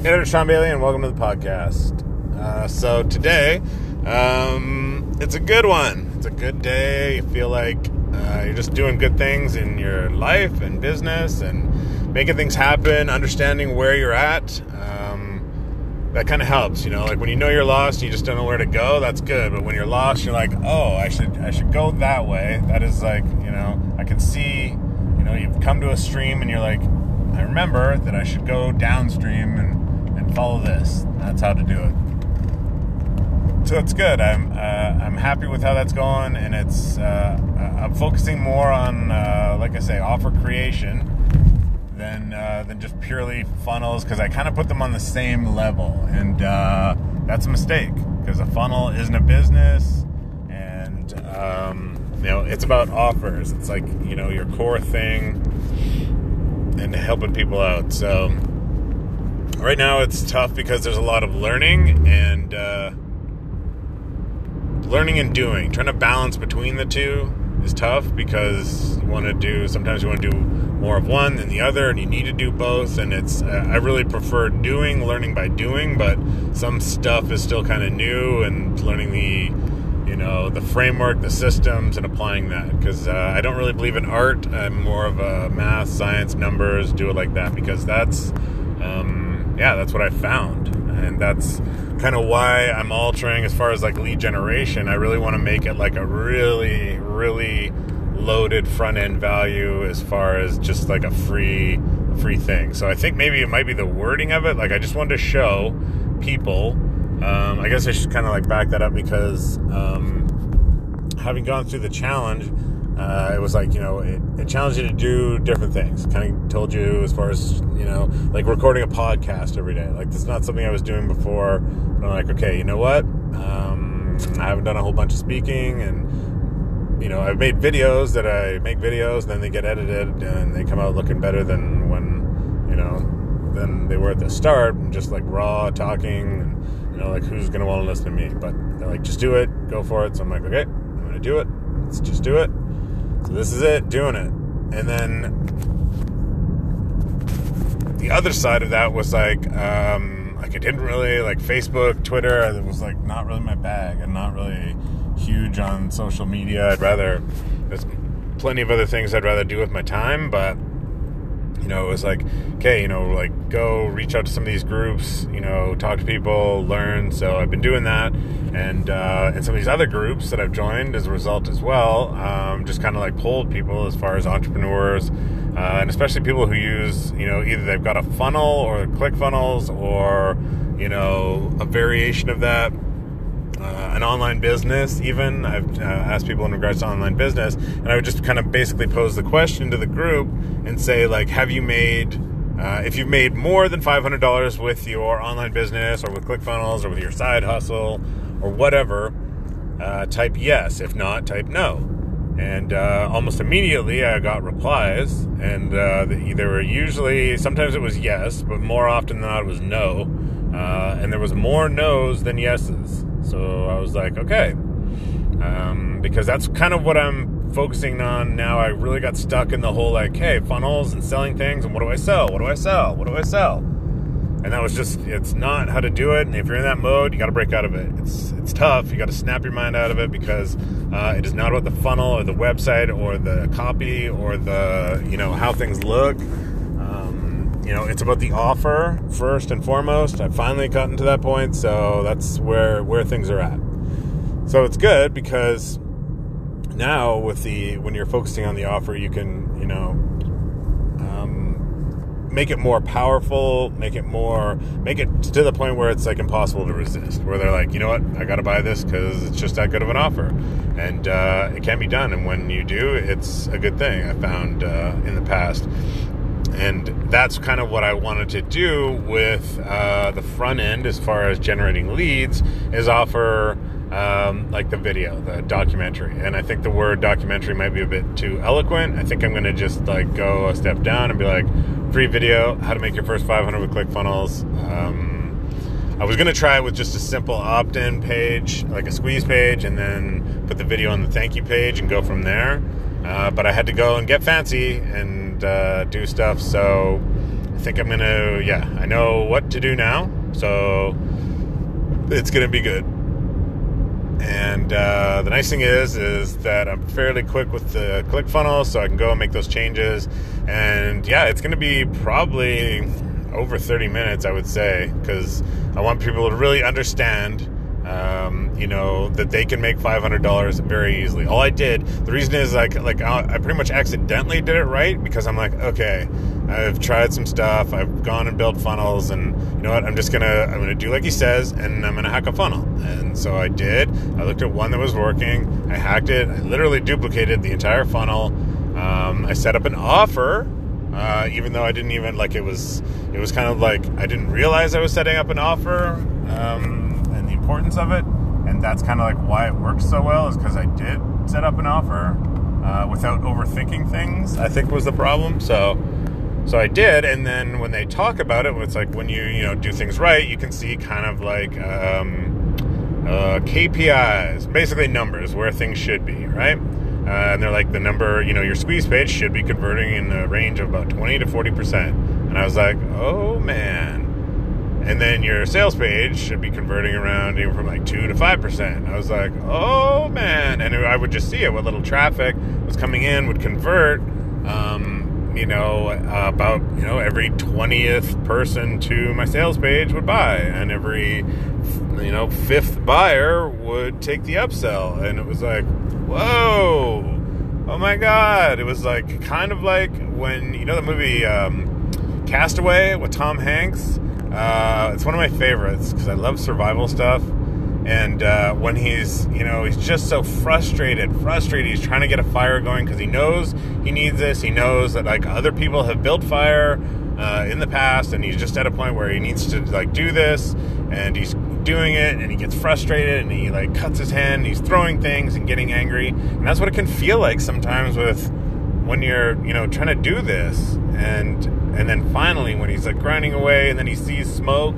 There, Shawn Bayley, and welcome to the podcast. Uh, so today, um, it's a good one. It's a good day. You feel like uh, you're just doing good things in your life and business and making things happen, understanding where you're at. Um, that kind of helps, you know. Like when you know you're lost, you just don't know where to go. That's good. But when you're lost, you're like, oh, I should, I should go that way. That is like, you know, I can see. You know, you've come to a stream, and you're like, I remember that I should go downstream and follow this. That's how to do it. So it's good. I'm uh, I'm happy with how that's going, and it's uh, I'm focusing more on, uh, like I say, offer creation than uh, than just purely funnels because I kind of put them on the same level, and uh, that's a mistake because a funnel isn't a business, and um, you know it's about offers. It's like you know your core thing and helping people out. So right now it's tough because there's a lot of learning and uh, learning and doing. Trying to balance between the two is tough because you want to do sometimes you want to do more of one than the other and you need to do both and it's uh, I really prefer doing learning by doing but some stuff is still kind of new and learning the you know the framework the systems and applying that because uh, I don't really believe in art I'm more of a math science numbers do it like that because that's um, yeah, that's what I found. And that's kind of why I'm altering as far as like lead generation. I really want to make it like a really, really loaded front end value as far as just like a free free thing. So I think maybe it might be the wording of it. Like I just wanted to show people. Um, I guess I should kind of like back that up because um, having gone through the challenge, uh, it was like you know it, it, challenged you to do different things. Kind of told you as far as you know like recording a podcast every day. Like that's not something i was doing before but i'm like okay you know what? Um, i haven't done a whole bunch of speaking and you know i've made videos that i make videos and then they get edited and they come out looking better than when you know than they were at the start just like raw talking and you know like who's gonna want to listen to me? But they're like just do it go for it. So i'm like okay i'm gonna do it. Let's just do it this is it, doing it. And then the other side of that was like, um, like I didn't really like Facebook, Twitter. It was like not really my bag, and not really huge on social media. I'd rather there's plenty of other things I'd rather do with my time, but know, it was like, okay, you know, like go reach out to some of these groups, you know, talk to people, learn. So I've been doing that, and uh, and some of these other groups that I've joined as a result as well, um, just kind of like pulled people as far as entrepreneurs, uh, and especially people who use, you know, either they've got a funnel or ClickFunnels or you know a variation of that uh, an online business, even. I've uh, asked people in regards to online business, and I would just kind of basically pose the question to the group and say, like, have you made, uh, if you've made more than $500 with your online business or with ClickFunnels or with your side hustle or whatever, uh, type yes. If not, type no. And uh, almost immediately I got replies, and uh, they were usually, sometimes it was yes, but more often than not it was no. and there was more no's than yeses. So I was like, okay. Um, because that's kind of what I'm focusing on now. I really got stuck in the whole like, hey, funnels and selling things, and what do I sell? What do I sell? What do I sell? And that was just, it's not how to do it. And if you're in that mode, you got to break out of it. It's it's tough. You got to snap your mind out of it because uh, it is not about the funnel or the website or the copy or the you know how things look you know, it's about the offer first and foremost. I've finally gotten to that point, so that's where where things are at. So it's good because now with the when you're focusing on the offer, you can you know um, make it more powerful, make it more make it to the point where it's like impossible to resist. Where they're like, you know what, I got to buy this because it's just that good of an offer, and uh, it can be done. And when you do, it's a good thing. I found uh, in the past and that's kind of what I wanted to do with uh, the front end as far as generating leads is offer um, like the video, the documentary. And I think the word documentary might be a bit too eloquent. I think I'm going to just like go a step down and be like, free video, how to make your first 500 with ClickFunnels. Um, I was going to try it with just a simple opt in page, like a squeeze page, and then put the video on the thank you page and go from there. Uh, but I had to go and get fancy and uh, do stuff. So I think I'm gonna, yeah, I know what to do now. So it's gonna be good. And uh, the nice thing is, is that I'm fairly quick with the click ClickFunnels, so I can go and make those changes. And yeah, it's to be probably over 30 minutes, I would say, because I want people to really understand um, you know that they can make $500 very easily. All i did the reason is like like i pretty much accidentally did it right because i'm like okay i've tried some stuff i've gone and built funnels and you know what i'm just gonna i'm gonna do like he says and i'm gonna hack a funnel. And so i did. I looked at one that was working. I hacked it. I literally duplicated the entire funnel. Um, i set up an offer uh, even though i didn't even like it was it was kind of like i didn't realize i was setting up an offer. Um, importance of it, and that's kind of like why it works so well is because I did set up an offer uh, without overthinking things. I think was the problem. So, so I did, and then when they talk about it, it's like when you you know do things right, you can see kind of like um, uh, KPIs, basically numbers where things should be, right? Uh, and they're like the number, you know, your squeeze page should be converting in the range of about 20 to 40 percent. And I was like, oh man, and then your sales page should be converting around even from like 2 to 5%. I was like, oh man. And I would just see it. What little traffic was coming in would convert, um, you know, uh, about, you know, every 20th person to my sales page would buy. And every, you know, fifth buyer would take the upsell. And it was like, whoa. Oh my God. It was like kind of like when, you know, the movie um, Castaway with Tom Hanks uh, it's one of my favorites because I love survival stuff. And uh, when he's, you know, he's just so frustrated, frustrated. He's trying to get a fire going because he knows he needs this. He knows that like other people have built fire uh, in the past, and he's just at a point where he needs to like do this, and he's doing it, and he gets frustrated, and he like cuts his hand, and he's throwing things and getting angry, and that's what it can feel like sometimes with when you're, you know, trying to do this, and and then finally, when he's like grinding away, and then he sees smoke,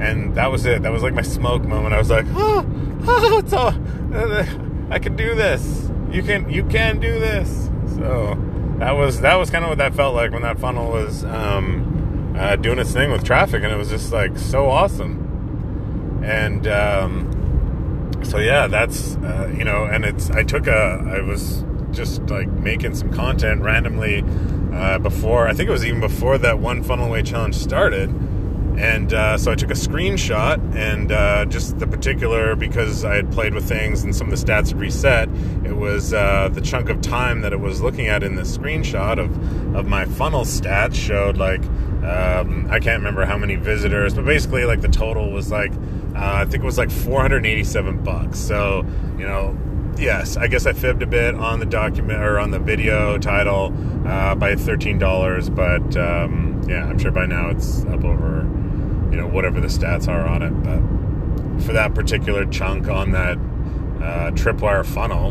and that was it. That was like my smoke moment. I was like, oh, oh it's all, I can do this. You can, you can do this. So that was that was kind of what that felt like when that funnel was um, uh, doing its thing with traffic, and it was just like so awesome. And um, so yeah, that's uh, you know, and it's I took a I was just like making some content randomly uh, before, I think it was even before that one funnel away challenge started. And uh, so I took a screenshot and uh, just the particular, because I had played with things and some of the stats had reset, it was uh, the chunk of time that it was looking at in the screenshot of, of my funnel stats showed like, um, I can't remember how many visitors, but basically like the total was like, uh, I think it was like 487 bucks. So, you know, yes, I guess I fibbed a bit on the document or on the video title uh, by thirteen dollars, but um, yeah, I'm sure by now it's up over you know whatever the stats are on it. But for that particular chunk on that uh, tripwire funnel,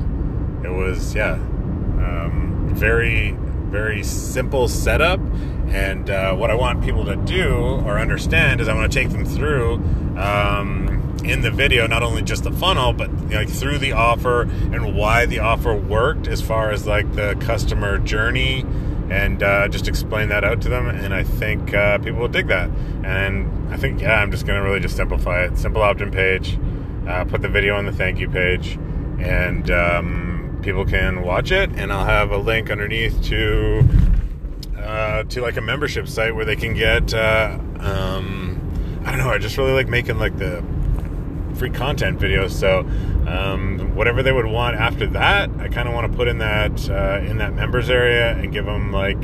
it was yeah, um, very very simple setup. And uh, what I want people to do or understand is I want to take them through. Um, in the video not only just the funnel but like through the offer and why the offer worked as far as like the customer journey and uh, just explain that out to them and i think uh, people will dig that and i think yeah i'm just gonna really just simplify it simple opt-in page uh, put the video on the thank you page and um, people can watch it and i'll have a link underneath to uh, to like a membership site where they can get uh, um, I don't know. I just really like making like the free content videos. So um, whatever they would want after that, I kind of want to put in that uh, in that members area and give them like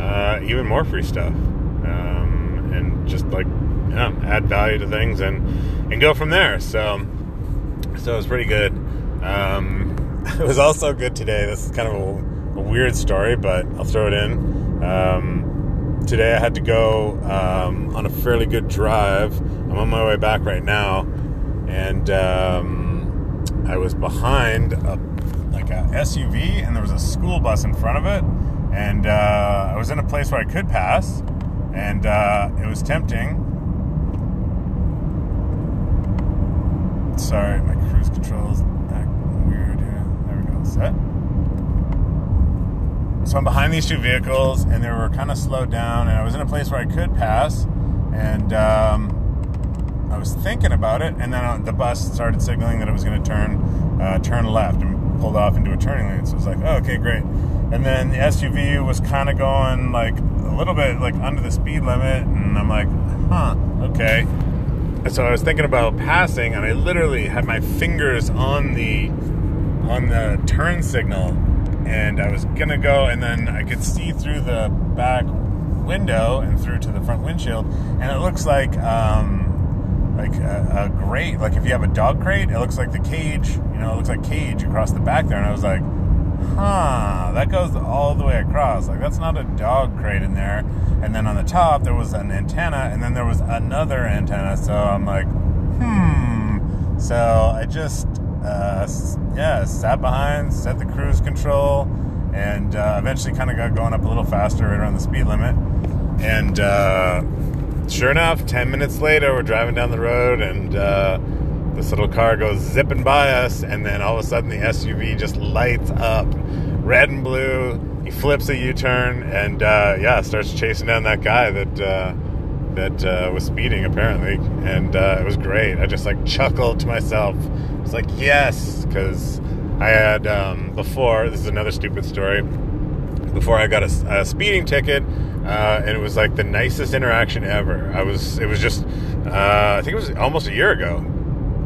uh, even more free stuff um, and just like yeah, add value to things and and go from there. So so it was pretty good. Um, it was also good today. This is kind of a, a weird story, but I'll throw it in. Um, today I had to go um, on a fairly good drive. I'm on my way back right now and um, I was behind a, like a SUV, and there was a school bus in front of it, and uh, I was in a place where I could pass, and uh, it was tempting. Sorry, my cruise control is weird here. There we go. Set. so I'm behind these two vehicles, and they were kind of slowed down, and I was in a place where I could pass, and um, I was thinking about it, and then uh, the bus started signaling that it was going to turn uh, turn left and pulled off into a turning lane. So I was like, oh, okay, great. And then the SUV was kind of going like a little bit like under the speed limit, and I'm like, huh, okay. So I was thinking about passing, and I literally had my fingers on the on the turn signal, and I was gonna go, and then I could see through the back window and through to the front windshield, and it looks like um, like a, a grate. Like if you have a dog crate, it looks like the cage. You know, it looks like cage across the back there, and I was like, huh, that goes all the way across. Like that's not a dog crate in there. And then on the top there was an antenna, and then there was another antenna. So I'm like, hmm. So I just uh, yeah, sat behind, set the cruise control, and uh, eventually kind of got going up a little faster right around the speed limit. And uh, sure enough, 10 minutes later, we're driving down the road, and uh, this little car goes zipping by us, and then all of a sudden the SUV just lights up red and blue. He flips a U turn and uh, yeah, starts chasing down that guy that uh, that uh, was speeding apparently, and uh, it was great. I just like chuckled to myself. I was like, yes, because I had um, before. This is another stupid story. Before I got a, a speeding ticket, uh, and it was like the nicest interaction ever. I was. It was just. Uh, I think it was almost a year ago,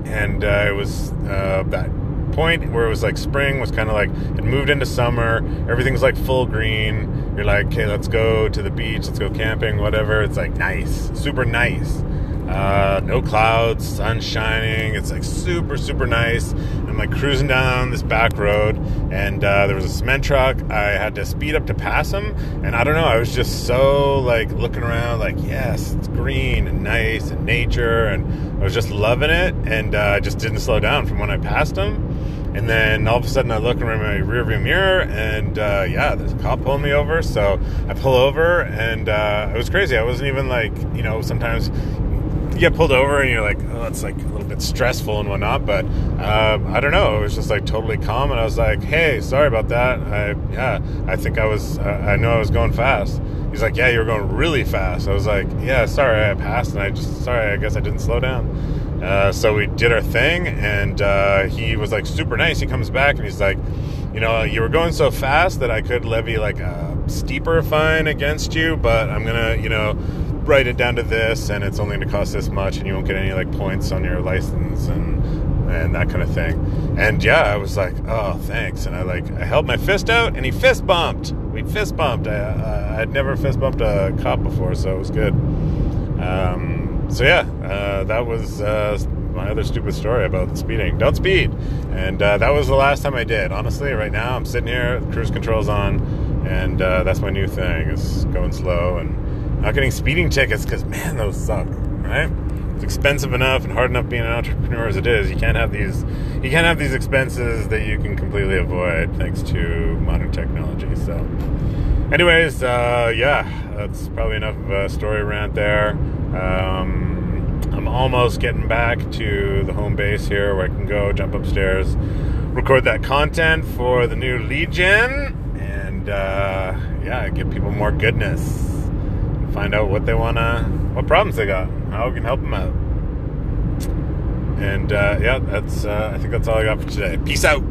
and uh, it was uh, that point where it was like spring was kind of like it moved into summer. Everything's like full green you're like, okay, let's go to the beach, let's go camping, whatever. It's like nice, super nice. Uh, no clouds, sun shining. It's like super, super nice. Like cruising down this back road, and uh, there was a cement truck. I had to speed up to pass him, and I don't know. I was just so like looking around, like yes, it's green and nice and nature, and I was just loving it, and uh, I just didn't slow down from when I passed him. And then all of a sudden, I look in my rearview mirror, and uh, yeah, there's a cop pulling me over. So I pull over, and uh, it was crazy. I wasn't even like, you know, sometimes you get pulled over and you're like, oh, it's like a little bit stressful and whatnot. But uh, I don't know. It was just like totally calm, and I was like, hey, sorry about that. I yeah, I think I was, uh, I know I was going fast. He's like, yeah, you were going really fast. I was like, yeah, sorry, I passed, and I just sorry, I guess I didn't slow down. Uh, so we did our thing, and uh, he was like super nice. He comes back and he's like, you know, you were going so fast that I could levy like a steeper fine against you, but I'm gonna, you know, write it down to this, and it's only gonna cost this much, and you won't get any like points on your license and and that kind of thing. And yeah, I was like, oh, thanks. And I like I held my fist out, and he fist bumped. We fist bumped. I, I I'd never fist bumped a cop before, so it was good. Um, so yeah, uh, that was uh, my other stupid story about speeding. Don't speed, and uh, that was the last time I did. Honestly, right now I'm sitting here, cruise control's on, and uh, that's my new thing is going slow and not getting speeding tickets because man, those suck, right? It's expensive enough and hard enough being an entrepreneur as it is. You can't have these, you can't have these expenses that you can completely avoid thanks to modern technology. So, anyways, uh, yeah, that's probably enough of a story rant there. Um, I'm almost getting back to the home base here where I can go jump upstairs, record that content for the new lead gen, and uh, yeah, give people more goodness. Find out what they wanna, what problems they got, how we can help them out. And uh, yeah, that's uh, I think that's all I got for today. Peace out.